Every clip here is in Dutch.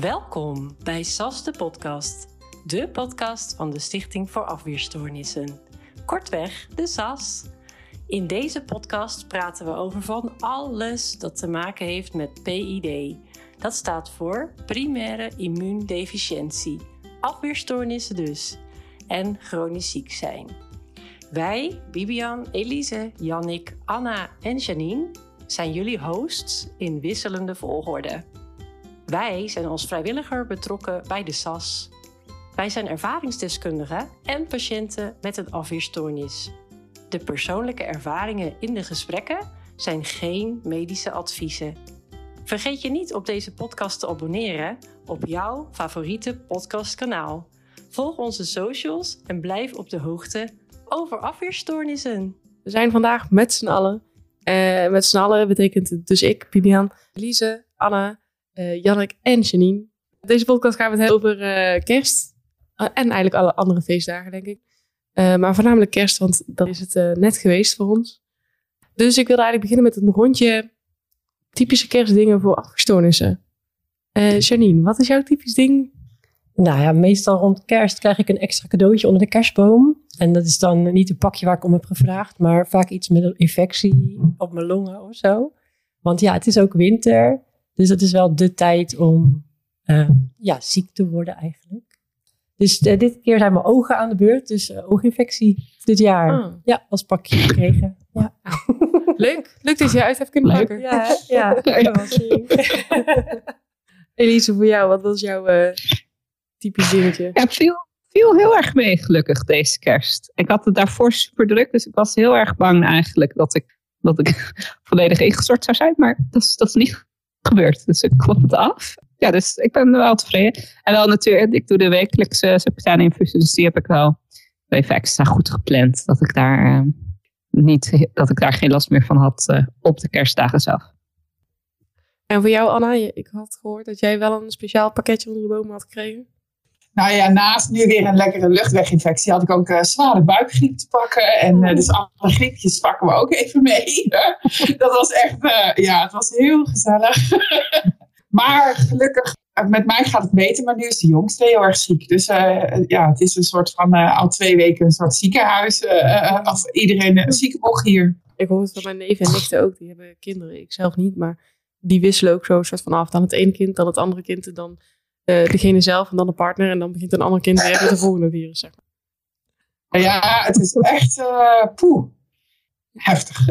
Welkom bij SAS de podcast, de podcast van de Stichting voor Afweerstoornissen. Kortweg, de SAS. In deze podcast praten we over van alles dat te maken heeft met PID. Dat staat voor primaire immuundeficiëntie, afweerstoornissen dus, en chronisch ziek zijn. Wij, Bibian, Elise, Jannik, Anna en Janine, zijn jullie hosts in wisselende volgorde. Wij zijn als vrijwilliger betrokken bij de SAS. Wij zijn ervaringsdeskundigen en patiënten met een afweerstoornis. De persoonlijke ervaringen in de gesprekken zijn geen medische adviezen. Vergeet je niet op deze podcast te abonneren op jouw favoriete podcastkanaal. Volg onze socials en blijf op de hoogte over afweerstoornissen. We zijn vandaag met z'n allen. Uh, met z'n allen betekent het dus ik, Bibian, Lise, Anna, uh, Jannik en Janine. Deze podcast gaan we het hebben over uh, kerst. en eigenlijk alle andere feestdagen, denk ik. maar voornamelijk kerst, want dat is het net geweest voor ons. Dus ik wilde eigenlijk beginnen met een rondje typische kerstdingen voor afgestoornissen. Janine, wat is jouw typisch ding? Nou ja, meestal rond kerst krijg ik een extra cadeautje onder de kerstboom. En dat is dan niet een pakje waar ik om heb gevraagd, maar vaak iets met een infectie op mijn longen of zo. Want ja, het is ook winter. Dus dat is wel de tijd om uh, ja, ziek te worden eigenlijk. Dus uh, dit keer zijn mijn ogen aan de beurt. Dus uh, ooginfectie dit jaar. Oh. Ja, als pakje gekregen. Ja. Leuk. Leuk dat je uit hebt kunnen maken. Ja, ja. Elise, voor jou, wat was jouw typisch dingetje? Ja, veel, viel heel erg mee gelukkig deze kerst. Ik had het daarvoor super druk, dus ik was heel erg bang eigenlijk dat ik, dat ik volledig ingestort zou zijn. Maar dat is, dat is niet gebeurd, dus ik klop het af. Ja, dus ik ben wel tevreden. En wel natuurlijk, ik doe de wekelijkse subcutaneïnfusie, dus die heb ik wel even extra goed gepland. Dat ik daar, uh, niet, dat ik daar geen last meer van had uh, op de kerstdagen zelf. En voor jou, Anna, ik had gehoord dat jij wel een speciaal pakketje onder de boom had gekregen. Nou ja, naast nu weer een lekkere luchtweginfectie had ik ook uh, zware buikgriep te pakken. En uh, dus alle griepjes pakken we ook even mee. dat was echt, uh, ja, het was heel gezellig. maar gelukkig, met mij gaat het beter, maar nu is de jongste heel erg ziek. Dus ja, het is een soort van al twee weken een soort ziekenhuis. of iedereen een ziekenboeg hier. Ik hoor het van mijn neef en nichten ook, die hebben kinderen. Ik zelf niet, maar die wisselen ook zo soort van af. Dan het ene kind, dan het andere kind en dan degene zelf en dan de partner. En dan begint een ander kind weer met de volgende virus, zeg maar. Ja, het is echt uh, poeh. Heftig.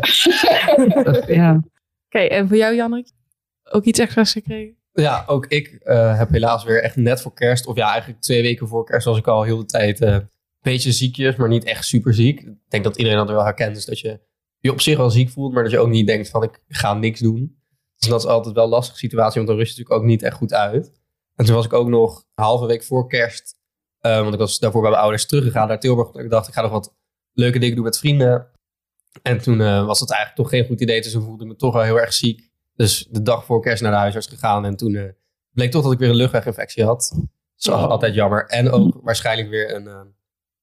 ja. Oké, en voor jou, Jannik? Ook iets extra's gekregen? Ja, ook ik uh, heb helaas weer echt net voor kerst, of ja, eigenlijk twee weken voor kerst, was ik al heel de tijd een beetje ziekjes, maar niet echt super ziek. Ik denk dat iedereen dat wel herkent, dus dat je je op zich wel ziek voelt, maar dat je ook niet denkt van ik ga niks doen. Dus dat is altijd wel een lastige situatie, want dan rust je natuurlijk ook niet echt goed uit. En toen was ik ook nog een halve week voor kerst, uh, want ik was daarvoor bij mijn ouders teruggegaan naar Tilburg. Ik dacht, ik ga nog wat leuke dingen doen met vrienden. En toen uh, was dat eigenlijk toch geen goed idee, dus ik voelde me toch wel heel erg ziek. Dus de dag voor kerst naar de huisarts gegaan en toen uh, bleek toch dat ik weer een luchtweginfectie had. Dat is oh. altijd jammer. En ook waarschijnlijk weer een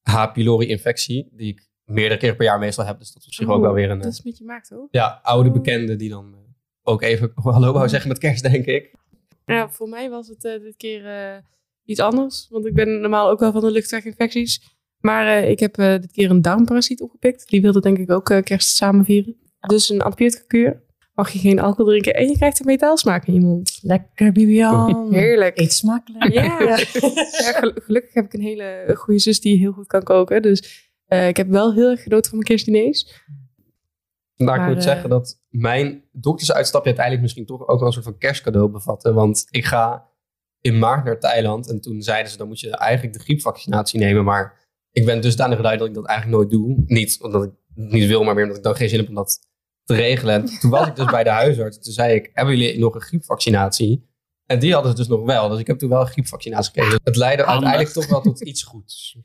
H. pylori infectie, die ik meerdere keren per jaar meestal heb. Dus dat is op zich ook wel weer een... Dat is met je maakt ook. Ja, oude bekende die dan ook even hallo wou zeggen met kerst, denk ik. Ja, voor mij was het uh, dit keer uh, iets anders. Want ik ben normaal ook wel van de luchtweginfecties. Maar uh, ik heb dit keer een darmparasiet opgepikt. Die wilde denk ik ook kerst samen vieren. Dus een antibioticakuur. Mag je geen alcohol drinken en je krijgt een metaalsmaak in je mond. Lekker, Bibian. Heerlijk. Eet smakelijk. Ja. ja. gelukkig heb ik een hele goede zus die heel goed kan koken. Dus ik heb wel heel erg genoten van mijn kerstdiners. Nou, ik moet zeggen dat mijn doktersuitstapje uiteindelijk misschien toch ook wel een soort van kerstcadeau bevatten. Want ik ga in maart naar Thailand en toen zeiden ze dan moet je eigenlijk de griepvaccinatie nemen. Maar ik ben dusdanig blij dat ik dat eigenlijk nooit doe. Niet omdat ik niet wil, maar meer omdat ik dan geen zin heb om dat te regelen. En toen was ik dus bij de huisarts. Toen zei ik, hebben jullie nog een griepvaccinatie? En die hadden ze dus nog wel. Dus ik heb toen wel een griepvaccinatie gekregen. Dus het leidde uiteindelijk toch wel tot iets goeds.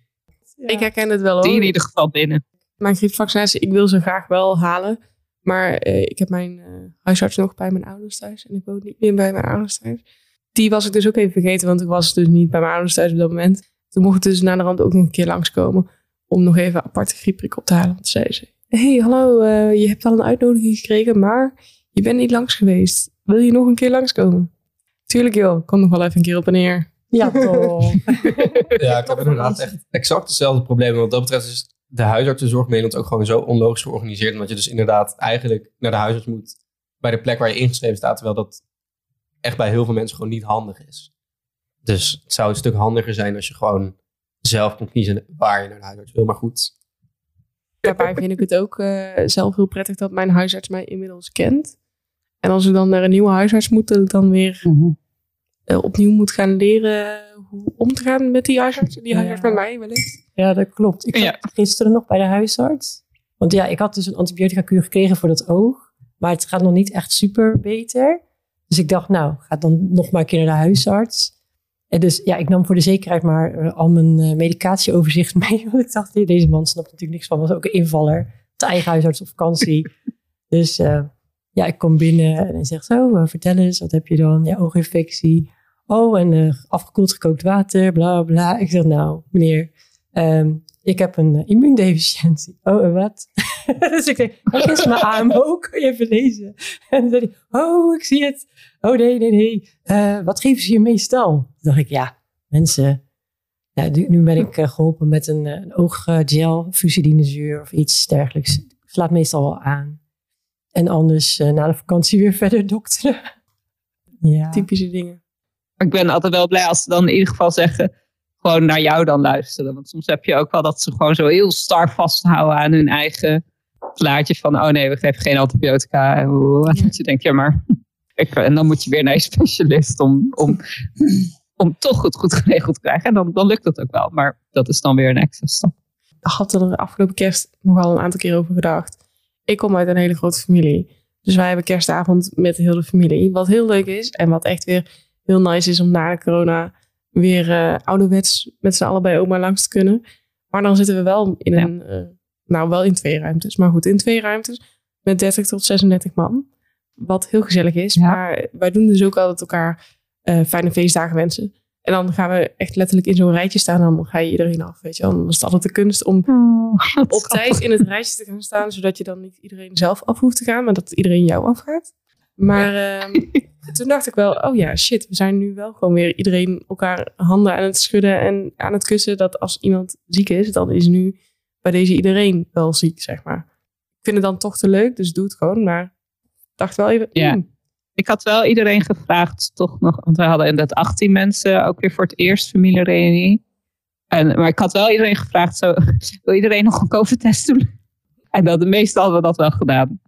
Ik herken het wel hoor. Die in ieder geval binnen. Mijn griepvaccinatie, ik wil ze graag wel halen. Maar eh, ik heb mijn uh, huisarts nog bij mijn ouders thuis. En ik woon niet meer bij mijn ouders thuis. Die was ik dus ook even vergeten, want ik was dus niet bij mijn ouders thuis op dat moment. Toen mocht ik dus na de rand ook nog een keer langskomen. Om nog even aparte griepprik op te halen. Want zei ze, hey, hallo, uh, je hebt al een uitnodiging gekregen, maar je bent niet langs geweest. Wil je nog een keer langskomen? Tuurlijk joh, kom nog wel even een keer op en neer. Ja, toch. Ja, ik heb inderdaad echt exact hetzelfde probleem. Wat dat betreft is de huisartsenzorg in Nederland ook gewoon zo onlogisch georganiseerd. Omdat je dus inderdaad eigenlijk naar de huisarts moet bij de plek waar je ingeschreven staat. Terwijl dat echt bij heel veel mensen gewoon niet handig is. Dus het zou een stuk handiger zijn als je gewoon zelf kon kiezen waar je naar de huisarts wil. Maar goed, Daarbij vind ik het ook eh, zelf heel prettig dat mijn huisarts mij inmiddels kent. En als ik dan naar een nieuwe huisarts moet, dat ik dan weer eh, opnieuw moet gaan leren hoe om te gaan met die huisarts. Die huisarts Ja. met mij wellicht. Ja, dat klopt. Ik Ja. gisteren nog bij de huisarts. Want ja, ik had dus een antibiotica kuur gekregen voor dat oog. Maar het gaat nog niet echt super beter. Dus ik dacht, nou, ga dan nog maar een keer naar de huisarts. En dus ja, ik nam voor de zekerheid maar eh, al mijn eh, medicatieoverzicht mee. Want ik dacht, deze man snapt natuurlijk niks van. Was ook een invaller. De eigen huisarts op vakantie. dus eh, ja, ik kom binnen en hij zegt zo, vertel eens, wat heb je dan? Ja, ooginfectie. Oh, en eh, afgekoeld gekookt water, bla bla. Ik zeg, nou, meneer, ehm, ik heb een eh, immuundeficiëntie. Oh, en wat? dus ik denk, wat is mijn AMO? Kun je even lezen? En dan zei hij, oh, ik zie het. Oh, nee, nee, nee. Eh, wat geven ze je meestal? Toen dacht ik, ja, mensen... Ja, nu, ben ik eh, geholpen met een, ooggel, fusidinezuur of iets dergelijks. Slaat meestal wel aan. En anders na de vakantie weer verder dokteren. Ja. Typische dingen. Ik ben altijd wel blij als ze dan in ieder geval zeggen, gewoon naar jou dan luisteren. Want soms heb je ook wel dat ze gewoon zo heel star vasthouden aan hun eigen plaatje van, oh nee, we geven geen antibiotica. En dat je denkt, ja maar, ik, en dan moet je weer naar je specialist om, om, om toch het goed geregeld te krijgen. En dan, dan lukt dat ook wel, maar dat is dan weer een extra stap. Ik had er afgelopen kerst nogal een aantal keer over gedacht. Ik kom uit een hele grote familie. Dus wij hebben kerstavond met de hele familie. Wat heel leuk is en wat echt weer heel nice is om na de corona weer eh, ouderwets met z'n allen bij oma langs te kunnen. Maar dan zitten we wel in Ja. een, eh, nou wel in twee ruimtes, maar goed, in twee ruimtes met 30 tot 36 man. Wat heel gezellig is. Ja. Maar wij doen dus ook altijd elkaar eh, fijne feestdagen wensen. En dan gaan we echt letterlijk in zo'n rijtje staan en dan ga je iedereen af. Weet je. Dan is het altijd de kunst om op tijd in het rijtje te gaan staan, zodat je dan niet iedereen zelf af hoeft te gaan, maar dat iedereen jou afgaat. Maar ehm, toen dacht ik wel, oh ja, shit, we zijn nu wel gewoon weer iedereen elkaar handen aan het schudden en aan het kussen. Dat als iemand ziek is, dan is nu bij deze iedereen wel ziek, zeg maar. Ik vind het dan toch te leuk, dus doe het gewoon. Maar dacht wel even, Ja. hmm, Ik had wel iedereen gevraagd, toch nog, want we hadden inderdaad 18 mensen, ook weer voor het eerst familiereunie. En, maar ik had wel iedereen gevraagd, zo, wil iedereen nog een COVID-test doen? En dat, de meesten hadden dat wel gedaan.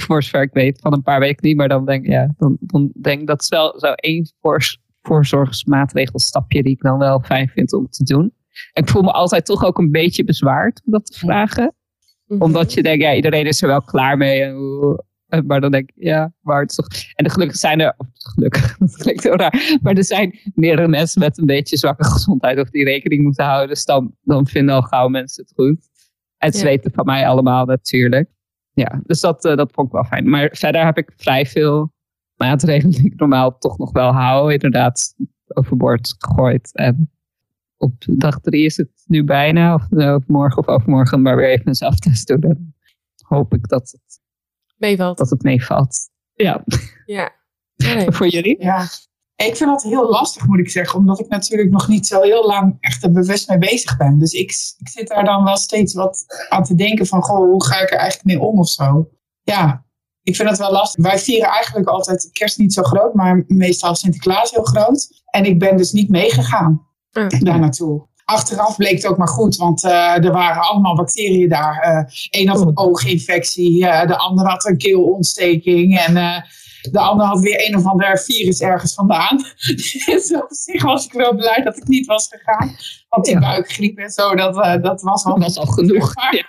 Voor zover ik weet, van een paar weken niet. Maar dan denk ik, ja, dan, dan denk ik dat is wel zo één voor, voorzorgsmaatregelstapje die ik dan wel fijn vind om te doen. En ik voel me altijd toch ook een beetje bezwaard om dat te vragen mhm. omdat je denkt, ja, iedereen is er wel klaar mee. En, eh, maar dan denk ik, ja, maar het is toch... En de gelukkig zijn er... of Gelukkig, dat klinkt heel raar. Maar er zijn meerdere mensen met een beetje zwakke gezondheid... of die rekening moeten houden. Dus dan, dan vinden al gauw mensen het goed. En ze Ja. weten van mij allemaal natuurlijk. Ja, dus dat, eh, dat vond ik wel fijn. Maar verder heb ik vrij veel maatregelen die ik normaal toch nog wel hou. Inderdaad, overboord gegooid. En op dag drie is het nu bijna. Of, eh, morgen of overmorgen maar weer even een zelftest doen. Dan hoop ik dat het, meevalt. dat het meevalt. Ja, Ja. Ja, nee. voor jullie? Ja, ik vind dat heel lastig, moet ik zeggen. Omdat ik natuurlijk nog niet zo heel lang echt er bewust mee bezig ben. Dus ik, ik zit daar dan wel steeds wat aan te denken van... Goh, hoe ga ik er eigenlijk mee om of zo? Ja, ik vind het wel lastig. Wij vieren eigenlijk altijd kerst niet zo groot, maar meestal Sinterklaas heel groot. En ik ben dus niet meegegaan daar naartoe. Achteraf bleek het ook maar goed, want eh, er waren allemaal bacteriën daar. Eh Eén had een ooginfectie, eh, de ander had een keelontsteking en eh, de ander had weer een of ander virus ergens vandaan. dus op zich was ik wel blij dat ik niet was gegaan. Want die Ja. buikgriep en zo, dat, eh, dat was was al genoeg. maar,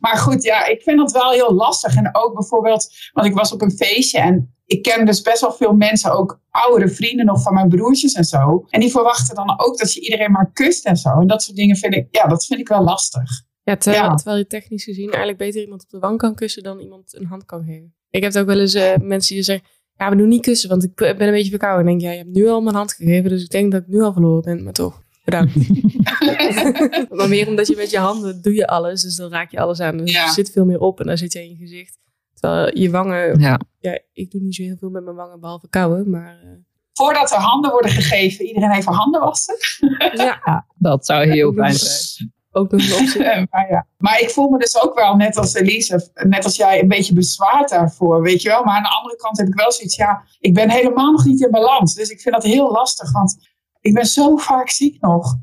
maar goed, ja, ik vind dat wel heel lastig. En ook bijvoorbeeld, want ik was op een feestje en ik ken dus best wel veel mensen, ook oudere vrienden nog van mijn broertjes en zo. En die verwachten dan ook dat je iedereen maar kust en zo. En dat soort dingen vind ik, ja, dat vind ik wel lastig. Ja, terwijl, Ja. terwijl je technisch gezien eigenlijk beter iemand op de wang kan kussen dan iemand een hand kan geven. Ik heb het ook wel eens eh, mensen die zeggen, ja, we doen niet kussen, want ik ben een beetje verkouden. En ik denk, ja, je hebt nu al mijn hand gegeven, dus ik denk dat ik nu al verloren ben, maar toch. Bedankt. maar meer omdat je met je handen doe je alles, dus dan raak je alles aan. Dus Ja. er zit veel meer op en dan zit je in je gezicht. Terwijl je wangen, Ja. ja, ik doe niet zo heel veel met mijn wangen, behalve kauwen. Maar eh, Voordat er handen worden gegeven, iedereen even handen wassen. ja, Ja, dat zou heel fijn zijn. Ook nog een optie. Eh, maar, ja. maar ik voel me dus ook wel, net als Elise, net als jij, een beetje bezwaard daarvoor, weet je wel. Maar aan de andere kant heb ik wel zoiets, ja, ik ben helemaal nog niet in balans. Dus ik vind dat heel lastig, want ik ben zo vaak ziek nog.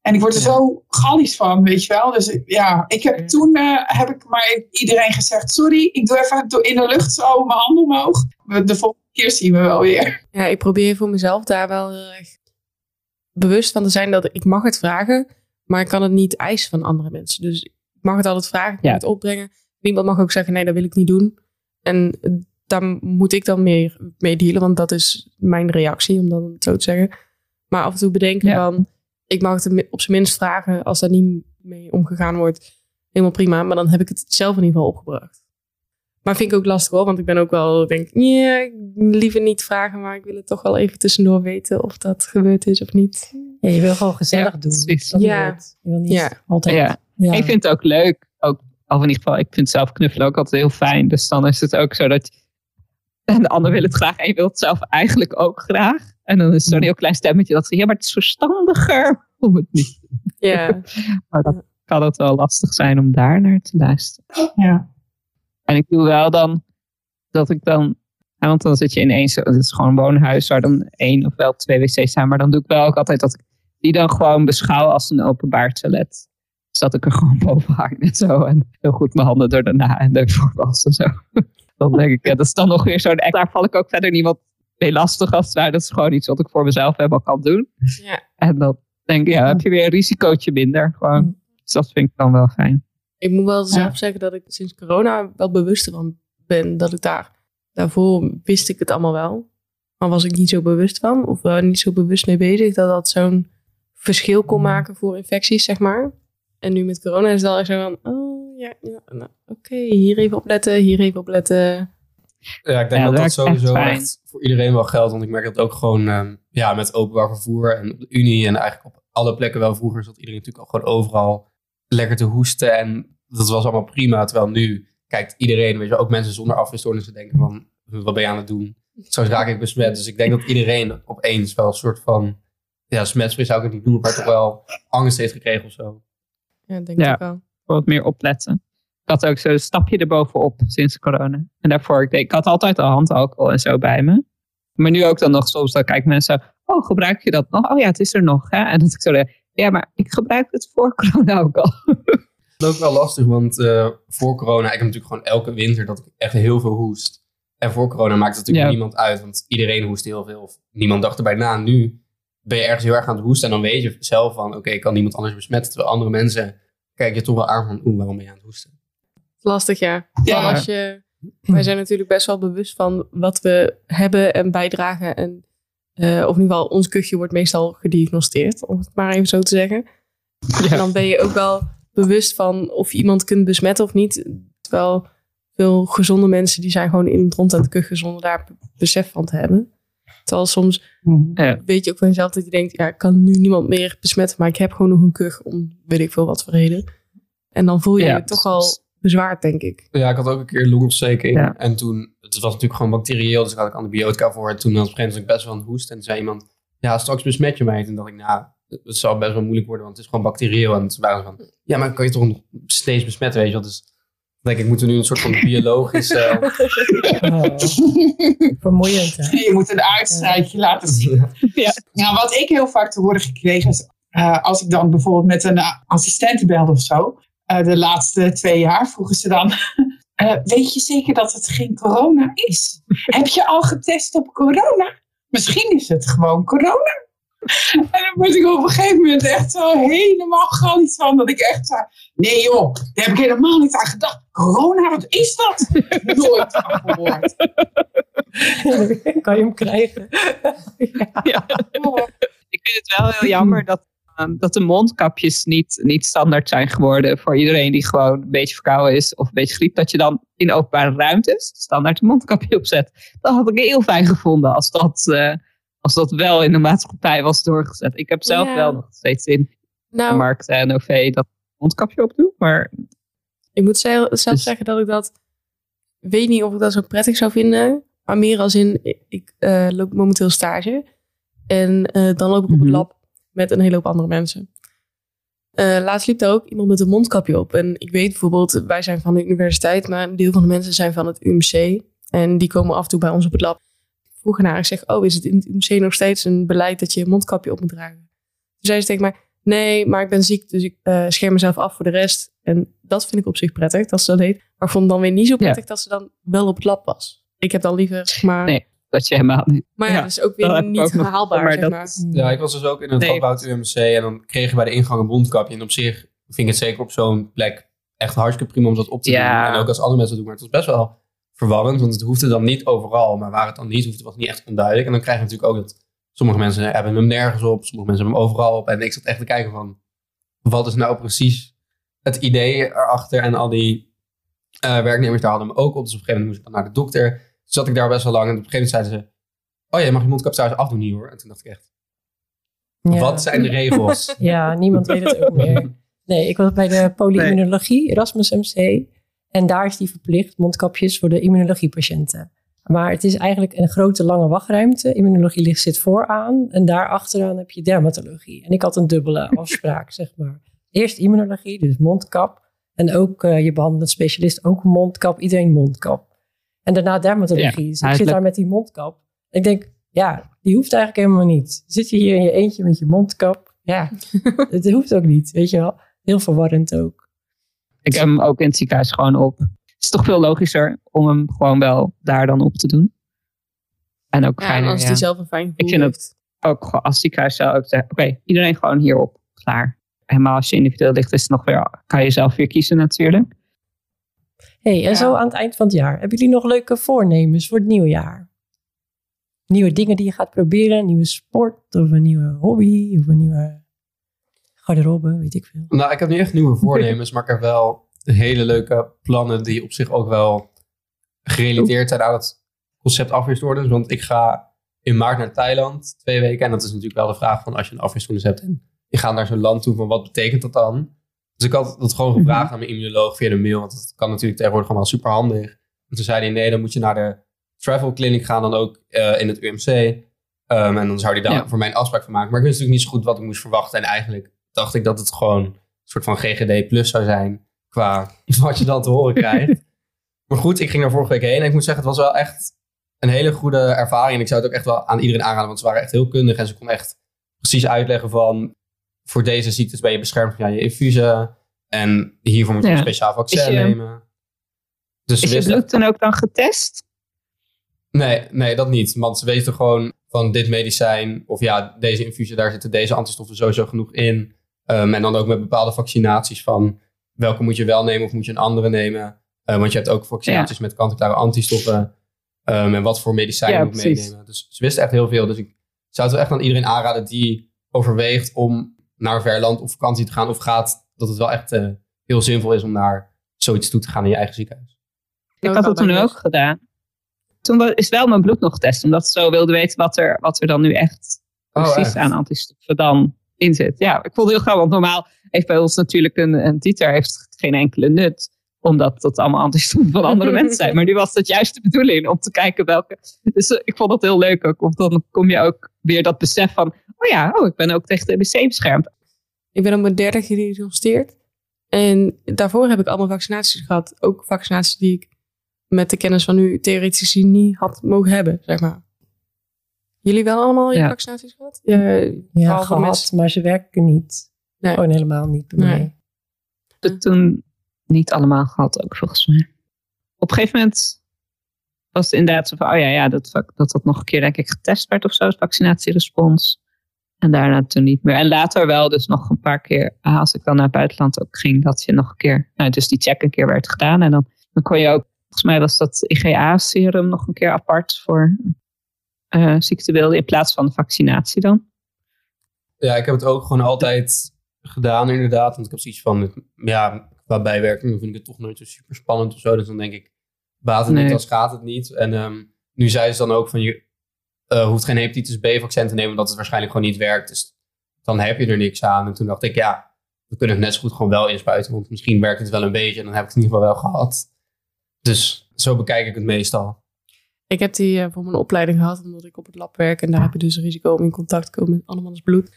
En ik word er Ja. zo gallisch van, weet je wel. Dus ja, ik heb toen eh, heb ik maar iedereen gezegd, sorry, ik doe even in de lucht zo mijn handen omhoog. De volgende keer zien we wel weer. Ja, ik probeer voor mezelf daar wel heel erg bewust van te zijn dat ik mag het vragen, maar ik kan het niet eisen van andere mensen. Dus ik mag het altijd vragen, ik mag Ja. het opbrengen. Niemand mag ook zeggen, nee, dat wil ik niet doen. En daar moet ik dan meer mee dealen, want dat is mijn reactie, om dan het zo te zeggen. Maar af en toe bedenken Ja. van, ik mag het op zijn minst vragen als daar niet mee omgegaan wordt. Helemaal prima, maar dan heb ik het zelf in ieder geval opgebracht. Maar vind ik ook lastig hoor, want ik ben ook wel, denk, wil liever niet vragen, maar ik wil het toch wel even tussendoor weten of dat gebeurd is of niet. Ja, je wil gewoon gezellig Ja, doen. precies. Dat is Ja. Je wil niet Ja. altijd... Ja. Ja. Ik vind het ook leuk. Ook, of in ieder geval, ik vind zelf knuffelen ook altijd heel fijn. Dus dan is het ook zo dat. En de ander wil het graag en je wilt het zelf eigenlijk ook graag. En dan is er zo'n heel klein stemmetje dat zegt: ja, maar het is verstandiger om het niet. Ja, Maar dan kan het wel lastig zijn om daar naar te luisteren. Ja. En ik doe wel dan dat ik dan. Want dan zit je in één. zo- Het is gewoon een woonhuis waar dan één of wel twee wc's zijn. Maar dan doe ik wel ook altijd dat ik die dan gewoon beschouw als een openbaar toilet. Dus dat ik er gewoon boven hang en zo. En heel goed mijn handen er daarna en ervoor was en zo. Dan denk ik, ja, dat is dan nog weer zo. En daar val ik ook verder niemand mee lastig als ware. Dat is gewoon iets wat ik voor mezelf helemaal kan doen. ja. En dan denk ik, ja, heb je weer een risicootje minder. Gewoon. Dus dat vind ik dan wel fijn. Ik moet wel zelf zeggen dat ik sinds corona wel bewuster van ben dat ik daar. Daarvoor wist ik het allemaal wel. Maar was ik niet zo bewust van. Of wel niet zo bewust mee bezig dat dat zo'n verschil kon maken voor infecties, zeg maar. En nu met corona is het wel echt zo van. Oh ja, ja nou, oké, hier even opletten, hier even opletten. Ja, ik denk Ja, dat dat sowieso echt voor iedereen wel geldt. Want ik merk dat ook gewoon ehm, ja, met openbaar vervoer en op de Unie en eigenlijk op alle plekken wel. Vroeger zat iedereen natuurlijk al gewoon overal lekker te hoesten. En dat was allemaal prima. Terwijl nu kijkt iedereen, weet je, ook mensen zonder afweerstoornissen denken van, wat ben je aan het doen? Straks raak ik besmet. Dus ik denk dat iedereen opeens wel een soort van, ja, smetspray zou ik het niet noemen, maar toch wel angst heeft gekregen of zo. Ja, denk Ja. ik wel. wat meer opletten. Ik had ook zo'n stapje erbovenop sinds corona. En daarvoor, ik, deed, ik had altijd al handalcohol en zo bij me. Maar nu ook dan nog soms, dan kijken mensen, oh, gebruik je dat nog? Oh ja, het is er nog. Hè? En dat ik zo denk, ja, maar ik gebruik het voor corona ook al. Dat is ook wel lastig, want eh, voor corona, ik heb natuurlijk gewoon elke winter dat ik echt heel veel hoest. En voor corona maakt het natuurlijk Ja. niemand uit, want iedereen hoest heel veel. Of niemand dacht erbij na. Nu ben je ergens heel erg aan het hoesten en dan weet je zelf van, oké, ik kan niemand anders besmetten. Terwijl andere mensen kijk je toch wel aan van, oeh, waarom ben je aan het hoesten? Lastig, ja. Ja. Als je, wij zijn natuurlijk best wel bewust van wat we hebben en bijdragen. En, eh, of in ieder geval, ons kuchje wordt meestal gediagnosteerd, om het maar even zo te zeggen. En dan ben je ook wel bewust van of je iemand kunt besmetten of niet. Terwijl veel gezonde mensen, die zijn gewoon in het rond aan het kuchen zonder daar besef van te hebben. Terwijl soms Ja. weet je ook van jezelf dat je denkt, ja, ik kan nu niemand meer besmetten, maar ik heb gewoon nog een kuch om weet ik veel wat voor reden. En dan voel je Ja, je toch wel bezwaard, denk ik. Ja, ik had ook een keer longontsteking. Ja. En toen, het was natuurlijk gewoon bacterieel, dus ik had ik antibiotica voor. En toen had op een gegeven moment was ik best wel het hoesten. En toen zei iemand, ja, straks besmet je mij. En toen dacht ik, nou, het zal best wel moeilijk worden, want het is gewoon bacterieel. En toen waren ze van, ja, maar kan je toch nog steeds besmetten, weet je wel. Dus dan denk ik, moeten we nu een soort van biologisch... eh, Vermoeiend, hè? Je moet een uitstrijdje laten zien. Ja. Nou, wat ik heel vaak te horen gekregen is, eh, als ik dan bijvoorbeeld met een assistente belde of zo, uh, de laatste twee jaar vroegen ze dan, uh, weet je zeker dat het geen corona is? Heb je al getest op corona? Misschien is het gewoon corona. En dan word ik op een gegeven moment echt zo helemaal gallisch van. Dat ik echt zei, nee joh, daar heb ik helemaal niet aan gedacht. Corona, wat is dat? Nooit van gehoord. kan je hem krijgen? ja. Ik vind het wel heel jammer dat, um, dat de mondkapjes niet, niet standaard zijn geworden voor iedereen die gewoon een beetje verkouden is of een beetje griep. Dat je dan in openbare ruimtes standaard een mondkapje opzet. Dat had ik heel fijn gevonden als dat, uh, als dat wel in de maatschappij was doorgezet. Ik heb zelf Ja. wel nog steeds in Nou, de markt en OV dat mondkapje opdoe. Maar ik moet zelf, Dus- zeggen dat ik dat weet niet of ik dat zo prettig zou vinden. Maar meer als in, ik, ik eh, loop momenteel stage. En eh, dan loop ik op het Mhm. lab met een hele hoop andere mensen. Eh, laatst liep daar ook iemand met een mondkapje op. En ik weet bijvoorbeeld, wij zijn van de universiteit, maar een deel van de mensen zijn van het UMC. En die komen af en toe bij ons op het lab. Vroeg naar, ik zeg, oh, is het in het UMC nog steeds een beleid dat je een mondkapje op moet dragen? Toen zei ze tegen mij, nee, maar ik ben ziek, dus ik eh, scherm mezelf af voor de rest. En dat vind ik op zich prettig, dat ze dat deed. Maar ik vond het dan weer niet zo prettig dat ze dan wel op het lab was. Ik heb dan liever, zeg maar... Nee. Dat je helemaal niet. Maar ja, Ja, dat is ook weer niet ook haalbaar, maar zeg dat maar. Ja, ik was dus ook in het Nee. UMC en dan kreeg je bij de ingang een mondkapje. En op zich vind ik het zeker op zo'n plek echt hartstikke prima om dat op te Ja. doen. En ook als andere mensen dat doen. Maar het was best wel verwarrend, want het hoefde dan niet overal. Maar waar het dan niet hoefde, was niet echt onduidelijk. En dan krijg je natuurlijk ook dat sommige mensen hebben hem nergens op, sommige mensen hebben hem overal op. En ik zat echt te kijken van, wat is nou precies het idee erachter? En al die eh, werknemers daar hadden hem ook op. Dus op een gegeven moment moest ik dan naar de dokter. Toen zat ik daar best wel lang en op een gegeven moment zeiden ze, oh ja, je mag je mondkap trouwens afdoen hier hoor. En toen dacht ik echt, Ja. wat zijn de regels? Ja, niemand weet het ook meer. Nee, ik was bij de polyimmunologie, Erasmus MC. En daar is die verplicht mondkapjes voor de immunologiepatiënten. Maar het is eigenlijk een grote lange wachtruimte. Immunologie ligt, zit vooraan. En daar achteraan heb je dermatologie. En ik had een dubbele afspraak, zeg maar. Eerst immunologie, dus mondkap. En ook eh, je behandelend specialist, ook mondkap. Iedereen mondkap. En daarna dermatologie. Ja, dus ik zit daar met die mondkap. Ik denk, ja, die hoeft eigenlijk helemaal niet. Zit je hier in je eentje met je mondkap? Ja, het hoeft ook niet, weet je wel. Heel verwarrend ook. Ik heb hem ook in het ziekenhuis gewoon op. Het is toch veel logischer om hem gewoon wel daar dan op te doen. En ook Ja, fijner, als ja. die zelf een fijn gevoel Ik vind heeft. het ook als ziekenhuis zou ook zeggen, oké, iedereen gewoon hierop, klaar. Helemaal als je individueel ligt, is het nog weer, kan je zelf weer kiezen natuurlijk. hey, en Ja. zo aan het eind van het jaar. Hebben jullie nog leuke voornemens voor het nieuwe jaar? Nieuwe dingen die je gaat proberen? Een nieuwe sport of een nieuwe hobby of een nieuwe garderobe, weet ik veel. Nou, ik heb niet echt nieuwe voornemens, maar ik heb wel hele leuke plannen die op zich ook wel gerelateerd zijn aan het concept afweerstoornis. Want ik ga in maart naar Thailand, twee weken. En dat is natuurlijk wel de vraag van als je een afweerstoornis hebt en je gaat naar zo'n land toe, van wat betekent dat dan? Dus ik had dat gewoon gevraagd aan mijn immunoloog via de mail, want dat kan natuurlijk tegenwoordig allemaal super handig. En toen zei hij, nee, dan moet je naar de travel clinic gaan, dan ook eh, in het UMC. Ehm, en dan zou hij daar Ja. voor mij een afspraak van maken. Maar ik wist natuurlijk niet zo goed wat ik moest verwachten. En eigenlijk dacht ik dat het gewoon een soort van GGD plus zou zijn. Qua wat je dan te horen krijgt. maar goed, ik ging daar vorige week heen. En ik moet zeggen, het was wel echt een hele goede ervaring. En ik zou het ook echt wel aan iedereen aanraden. Want ze waren echt heel kundig. En ze kon echt precies uitleggen van... Voor deze ziektes ben je beschermd via je infusen. En hiervoor moet je Ja. een speciaal vaccin je- nemen. Dus Is je bloed dan ook dan getest? Nee, nee, dat niet. Want ze weten gewoon van dit medicijn, of ja, deze infusie, daar zitten deze antistoffen sowieso genoeg in. Ehm, en dan ook met bepaalde vaccinaties van welke moet je wel nemen of moet je een andere nemen. Eh, want je hebt ook vaccinaties met kant-en-klare antistoffen. Ehm, en wat voor medicijn Ja, je moet precies. meenemen. Dus ze wisten echt heel veel. Dus ik zou het wel echt aan iedereen aanraden die overweegt om naar een ver land op vakantie te gaan of gaat, dat het wel echt eh, heel zinvol is om naar zoiets toe te gaan in je eigen ziekenhuis. Ik had het toen ook gedaan. Toen is wel mijn bloed nog getest, omdat ze zo wilden weten wat er, wat er dan nu echt Oh, precies echt? aan antistoffen dan in zit. Ja, ik vond het heel grappig, want normaal heeft bij ons natuurlijk een, een titer heeft geen enkele nut, omdat dat allemaal antistoffen van andere mensen zijn. Maar nu was het juist de bedoeling om te kijken welke. Dus eh, ik vond dat heel leuk ook, want dan kom je ook weer dat besef van, oh ja, oh, ik ben ook tegen de MBC beschermd. Ik ben op mijn derde gediagnosticeerd. En daarvoor heb ik allemaal vaccinaties gehad. Ook vaccinaties die ik met de kennis van nu theoretisch niet had mogen hebben, zeg maar. Jullie wel allemaal je Ja. vaccinaties gehad? Ja, Ja, gehad, mensen- maar ze werken niet. Nee. Gewoon helemaal niet bij mij. Toen niet allemaal gehad, ook volgens mij. Op een gegeven moment was het inderdaad zo van, oh ja, ja dat, dat dat nog een keer denk ik getest werd of zo, het vaccinatierespons. En daarna toen niet meer. En later wel, dus nog een paar keer, ah, als ik dan naar het buitenland ook ging, dat je nog een keer, nou, dus die check een keer werd gedaan. En dan, dan kon je ook, volgens mij was dat IgA-serum nog een keer apart voor eh ziektebeelden in plaats van de vaccinatie dan. Ja, ik heb het ook gewoon altijd gedaan, inderdaad. Want ik heb zoiets van, ja, qua bijwerking vind ik het toch nooit zo super spannend of zo. Dus dan denk ik, baat het Nee. niet, dan schaadt het niet. En ehm, nu zei ze dan ook van, je eh, hoeft geen hepatitis B-vaccin te nemen, omdat het waarschijnlijk gewoon niet werkt. Dus dan heb je er niks aan. En toen dacht ik, ja, we kunnen het net zo goed gewoon wel inspuiten. Want misschien werkt het wel een beetje en dan heb ik het in ieder geval wel gehad. Dus zo bekijk ik het meestal. Ik heb die eh, voor mijn opleiding gehad, omdat ik op het lab werk. En daar heb je dus risico om in contact te komen met andermans bloed.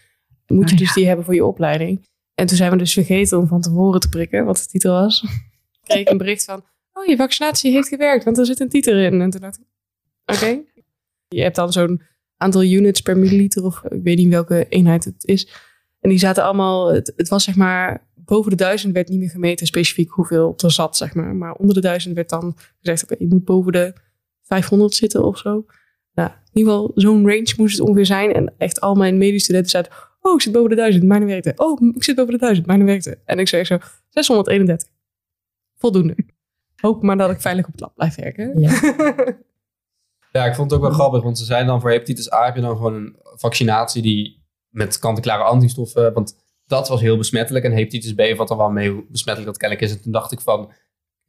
Moet je Ah, dus die hebben voor je opleiding. En toen zijn we dus vergeten om van tevoren te prikken, wat de titel was. kreeg ik een bericht van, oh, je vaccinatie heeft gewerkt, want er zit een titer in. En toen dacht ik, oké. Je hebt dan zo'n aantal units per milliliter, of ik weet niet welke eenheid het is. En die zaten allemaal, het, het was zeg maar, boven de duizend werd niet meer gemeten specifiek hoeveel er zat, zeg maar. Maar onder de duizend werd dan gezegd, oké, je moet boven de 500 zitten of zo. Nou, in ieder geval, zo'n range moest het ongeveer zijn. En echt al mijn medestudenten zeiden, oh, ik zit boven de duizend, mijne werkte. Oh, ik zit boven de duizend, mijne werkte. En ik zei zo, 631. Voldoende. Hoop maar dat ik veilig op het lab blijf werken. Ja. Ja, ik vond het ook wel grappig, want ze zijn dan voor hepatitis A heb je dan gewoon een vaccinatie die met kant-en-klare antistoffen, want dat was heel besmettelijk en hepatitis B valt dan wel mee hoe besmettelijk dat kennelijk is. En toen dacht ik van,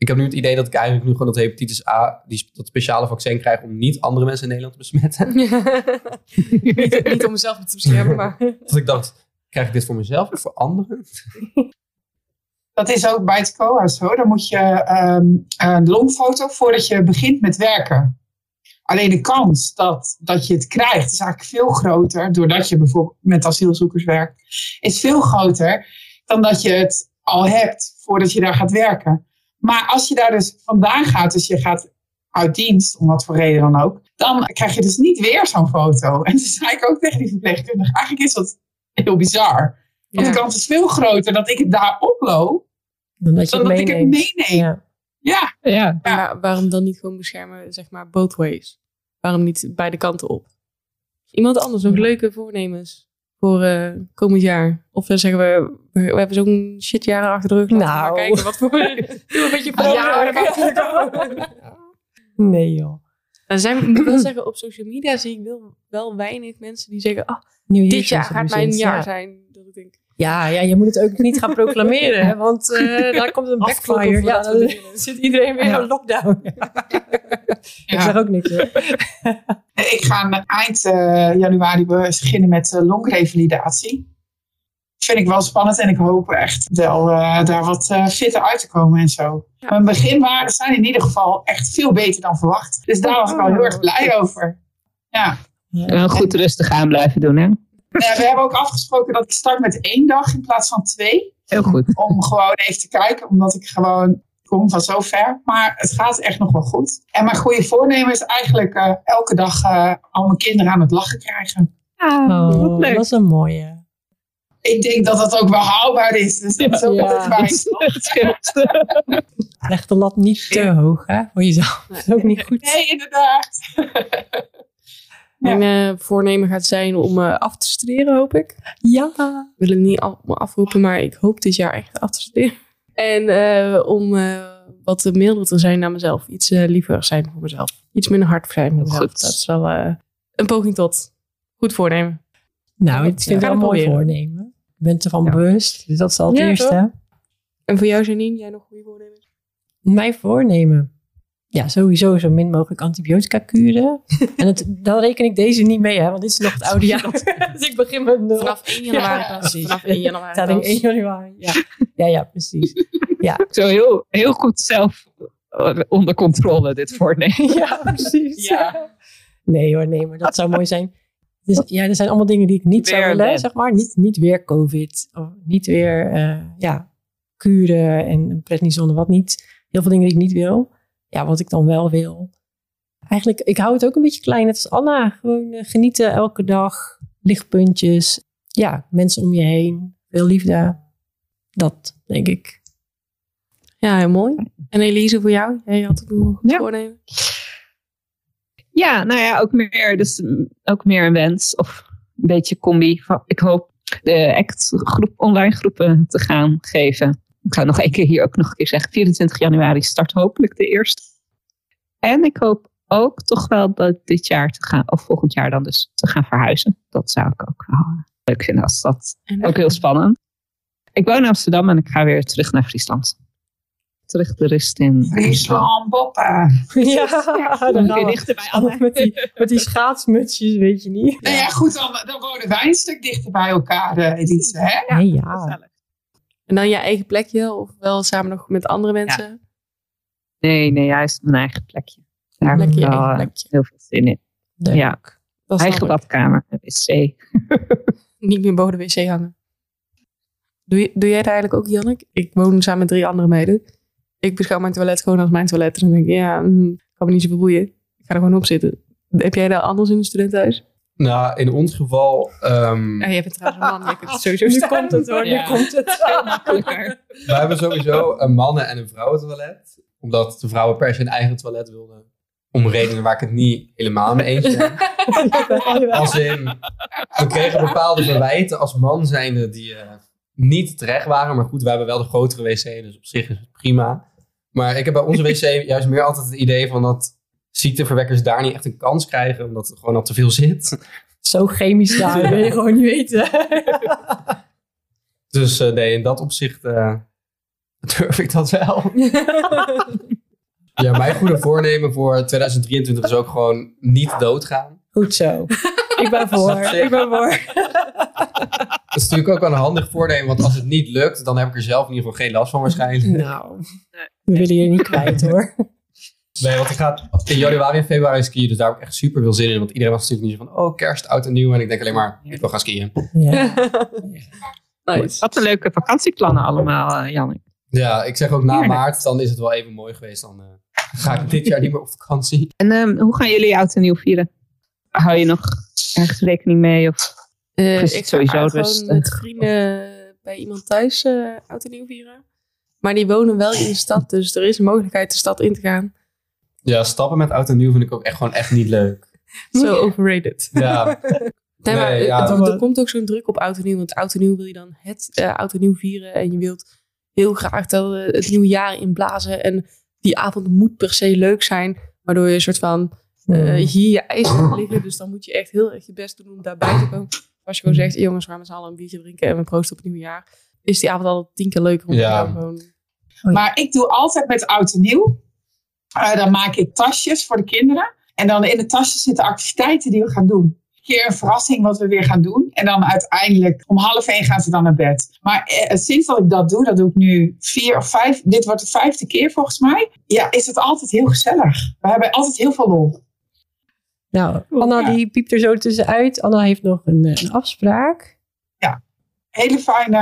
ik heb nu het idee dat ik eigenlijk nu gewoon dat hepatitis A, die, dat speciale vaccin krijg om niet andere mensen in Nederland te besmetten. niet, niet om mezelf te beschermen, maar... Dat ik dacht, krijg ik dit voor mezelf of voor anderen? Dat is ook bij het COA zo. Dan moet je ehm, een longfoto voordat je begint met werken. Alleen de kans dat, dat je het krijgt is eigenlijk veel groter, doordat je bijvoorbeeld met asielzoekers werkt, is veel groter dan dat je het al hebt voordat je daar gaat werken. Maar als je daar dus vandaan gaat, dus je gaat uit dienst, om wat voor reden dan ook, dan krijg je dus niet weer zo'n foto. En toen zei ik ook tegen die verpleegkundige, eigenlijk is dat heel bizar. Want Ja. de kans is veel groter dat ik het daar oploop, Dan dat je dan het dat ik het meeneem. Ja. Ja, Ja, Maar waarom dan niet gewoon beschermen, zeg maar, both ways? Waarom niet beide kanten op? Iemand anders, nog leuke voornemens voor eh, komend jaar? Of dan zeggen we, we, we hebben zo'n shitjaren achter de rug. Laten Nou. maar kijken wat voor... Doe een beetje Ja. Nee joh. Dan zijn ik moet wel zeggen, op social media zie ik wel, wel weinig mensen die zeggen, ah, New dit jaar gaat mijn jaar ja. zijn. Dat ik denk, Ja, ja, je moet het ook niet gaan proclameren, hè, want eh daar komt een backfire. Ja, dan zit iedereen weer Ja. in lockdown. Ik zeg ook niks hoor. Ik ga eind eh, januari beginnen met eh, longrevalidatie. Vind ik wel spannend en ik hoop echt wel eh, daar wat eh, fitter uit te komen en zo. Mijn beginwaarden zijn in ieder geval echt veel beter dan verwacht. Dus daar was ik wel heel erg blij over. Ja. wel goed rustig aan blijven doen, hè? Ja, we hebben ook afgesproken dat ik start met één dag in plaats van twee. Heel goed. Om gewoon even te kijken, omdat ik gewoon kom van zo ver. Maar het gaat echt nog wel goed. En mijn goede voornemen is eigenlijk eh, elke dag eh, al mijn kinderen aan het lachen krijgen. Ah, wat Oh, leuk. dat is een mooie. Ik denk dat dat ook wel haalbaar is. Dus dat is ook Ja. altijd fijn. Het. Leg de lat niet te hoog hè, voor jezelf. Dat is ook niet goed. Nee, inderdaad. Mijn eh, voornemen gaat zijn om eh, af te studeren, hoop ik. Ja. Ik wil het niet af, afroepen, maar ik hoop dit jaar echt af te studeren. En eh, om wat milder te zijn naar mezelf. Iets liever zijn voor mezelf. Iets minder hard zijn voor mezelf. Goed. Dat is wel een poging tot goed voornemen. Nou, ik vind het wel mooi voornemen. Je bent ervan Ja. bewust. Dus dat is al het Ja, eerste. En voor jou, Janine, jij nog goede voornemens? Mijn voornemen. Ja, sowieso zo min mogelijk antibiotica kuren. en het, dan reken ik deze niet mee, hè, want dit is nog het oude jaar. dus ik begin met nul. Vanaf 1 januari Ja, pas. Vanaf 1 januari Telling pas. 1 januari. Ja, ja, ja precies. Zo heel, heel goed zelf eh, onder controle, dit voornemen. ja, precies. Ja. Nee hoor, nee, maar dat zou mooi zijn. Dus, ja, er zijn allemaal dingen die ik niet zou willen, zeg maar. Niet, niet weer COVID. Of niet weer, eh, ja, kuren en prednison, wat niet. Heel veel dingen die ik niet wil. Ja, wat ik dan wel wil. Eigenlijk, ik hou het ook een beetje klein. Het is Anna. Gewoon eh, genieten elke dag. Lichtpuntjes. Ja, mensen om je heen. Veel liefde. Dat, denk ik. Ja, heel mooi. En Elise, voor jou? Jij had ook een goed Ja. voornemen. Ja, nou ja, ook meer, dus mm, ook meer een wens of een beetje combi. Van, ik hoop de ACT groep, online groepen te gaan geven. Ik zou nog één keer hier ook nog een keer zeggen. 24 januari start hopelijk de eerste. En ik hoop ook toch wel dat dit jaar te gaan, of volgend jaar dan dus te gaan verhuizen. Dat zou ik ook wel eh, leuk vinden als dat En, ook heel spannend. Ik woon in Amsterdam en ik ga weer terug naar Friesland. Terug de rust in. Friesland, Boppa. Ja, Een dan gaan we. bij met die, met die schaatsmutsjes, weet je niet. Nou ja, goed, dan, dan wonen wij een stuk dichter bij elkaar, eh, Elise. Hè? Nee, ja. En dan je eigen plekje, of wel samen nog met andere mensen? Nee, nee, juist mijn eigen plekje. Daar heb ik wel eh, plekje. heel veel zin in. Leuk. Ja, Dat eigen badkamer, een wc. Niet meer boven de wc hangen. Doe, je, doe jij dat eigenlijk ook, Jannik? Ik woon samen met drie andere meiden. Ik beschouw mijn toilet gewoon als mijn toilet. En dan denk ik, ja, mm, kan me niet zoveel boeien. Ik ga er gewoon op zitten. Heb jij dat anders in een studentenhuis? Nou, in ons geval... ehm, Ja, jij bent trouwens een man. Je kunt het sowieso Nu staan. komt het hoor, Ja. nu komt het. We hebben sowieso een mannen- en een vrouwentoilet. Omdat de vrouwen per se een eigen toilet wilden. Om redenen waar ik het niet helemaal mee eens ben. Als in, we kregen bepaalde verwijten als man zijnde die eh, niet terecht waren. Maar goed, we hebben wel de grotere wc, dus op zich is het prima. Maar ik heb bij onze wc juist meer altijd het idee van dat ziekteverwekkers daar niet echt een kans krijgen. Omdat er gewoon al te veel zit. Zo chemisch daar, wil je gewoon niet weten. Dus eh, nee, in dat opzicht eh, durf ik dat wel. Ja, mijn goede voornemen voor 2023 is ook gewoon niet doodgaan. Goed zo. Ik ben voor. Ik ben voor. Dat is natuurlijk ook wel een handig voornemen, want als het niet lukt, dan heb ik er zelf in ieder geval geen last van waarschijnlijk. Nou, we willen je niet kwijt hoor. Nee, want ik ga in januari en februari skiën, dus daar heb ik echt super veel zin in. Want iedereen was natuurlijk niet zo van, oh kerst, oud en nieuw. En ik denk alleen maar, ik wil gaan skiën. Ja. Nice. Wat een leuke vakantieplannen allemaal, uh, Jannik. Ja, ik zeg ook na Heerlijk. maart, dan is het wel even mooi geweest. Dan eh, ga ik dit jaar niet meer op vakantie. En ehm, hoe gaan jullie oud en nieuw vieren? Hou je nog ergens rekening mee? Of? Eh, Is ik het sowieso ga gewoon met vrienden bij iemand thuis eh oud en nieuw vieren. Maar die wonen wel in de stad, dus er is een mogelijkheid de stad in te gaan. Ja, stappen met oud en nieuw vind ik ook echt gewoon echt niet leuk. Zo overrated. Ja, Nee, maar Nee, ja. er, er komt ook zo'n druk op oud en nieuw. Want oud en nieuw wil je dan het eh, oud en nieuw vieren. En je wilt heel graag dat, eh, het nieuwe jaar inblazen. En die avond moet per se leuk zijn. Waardoor je een soort van eh, hier je ijs hebt liggen. Dus dan moet je echt heel erg je best doen om daarbij te komen. Als je gewoon zegt, jongens, we gaan met z'n allen een biertje drinken. En we proosten op het nieuwe jaar. Is die avond al tien keer leuker om Ja. te gewoon... Maar ik doe altijd met oud en nieuw. Eh, dan maak ik tasjes voor de kinderen. En dan in de tasjes zitten activiteiten die we gaan doen. Een keer een verrassing wat we weer gaan doen. En dan uiteindelijk om half één gaan ze dan naar bed. Maar eh, sinds dat ik dat doe, dat doe ik nu vier of vijf. Dit wordt de vijfde keer volgens mij. Ja, is het altijd heel gezellig. We hebben altijd heel veel lol. Nou, Anna Ja. die piept er zo tussenuit. Anna heeft nog een, eh, een afspraak. Hele fijne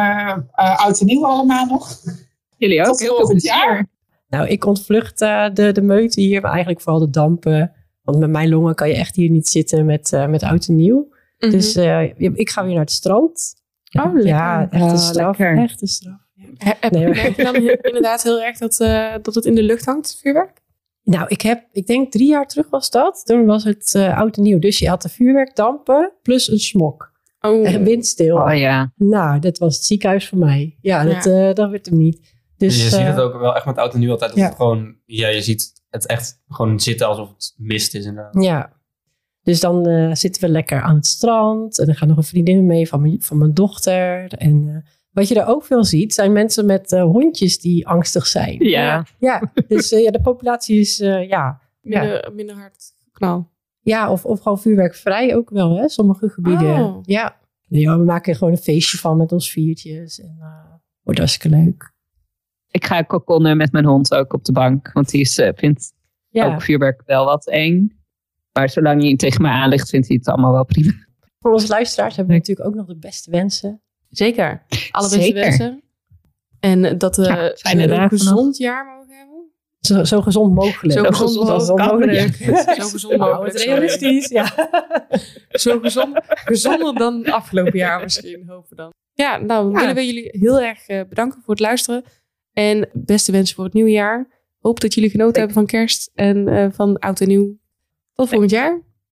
eh oud en nieuw allemaal nog. Jullie ook? Tot Heel plezier. jaar. Nou, ik ontvlucht eh, de, de meute hier, maar eigenlijk vooral de dampen. Want met mijn longen kan je echt hier niet zitten met, eh, met oud en nieuw. Dus eh, ik ga weer naar het strand. Oh, lekker. Ja, echt een straf. lekker. Echt een straf. Heb, heb, Nee, merk je dan inderdaad heel erg dat, eh, dat het in de lucht hangt, vuurwerk? Nou, ik heb, ik denk drie jaar terug was dat. Toen was het eh, oud en nieuw. Dus je had de vuurwerkdampen plus een smok. Oh, En windstil. Oh ja. Nou, dat was het ziekenhuis voor mij. Ja, dat, eh, dat werd hem niet. Dus, je ziet eh, het ook wel echt met oud en nieuw altijd. Dat ja. het gewoon, ja, je ziet het echt gewoon zitten alsof het mist is inderdaad. Ja. Dus dan eh, zitten we lekker aan het strand. En er gaat nog een vriendin mee van mijn, van mijn dochter. En eh, wat je er ook veel ziet, zijn mensen met eh, hondjes die angstig zijn. Ja. Ja, dus eh, ja, de populatie is, eh, ja, minder, minder hard knal. ja of, of gewoon vuurwerkvrij ook wel, hè, sommige gebieden. Oh. Ja. Nee, we maken er gewoon een feestje van met ons viertjes. En eh wordt hartstikke leuk. Ik ga kokonnen met mijn hond ook op de bank. Want die is, eh, vindt Ja, ook vuurwerk wel wat eng. Maar zolang hij tegen me aan ligt, vindt hij het allemaal wel prima. voor onze luisteraars hebben we natuurlijk ook nog de beste wensen. Zeker. Alle beste Zeker. wensen. En dat we Ja, fijne een dagen gezond jaar mogen hebben. Zo, zo gezond mogelijk. Zo gezond mogelijk. Zo gezond Nou, mogelijk. het realistisch, ja. Zo gezond, gezonder dan afgelopen jaar misschien, hopen we dan. Ja, nou Ja. willen we jullie heel erg eh, bedanken voor het luisteren. En beste wensen voor het nieuwe jaar. Hoop dat jullie genoten hebben van kerst en eh, van oud en nieuw. Tot volgend jaar.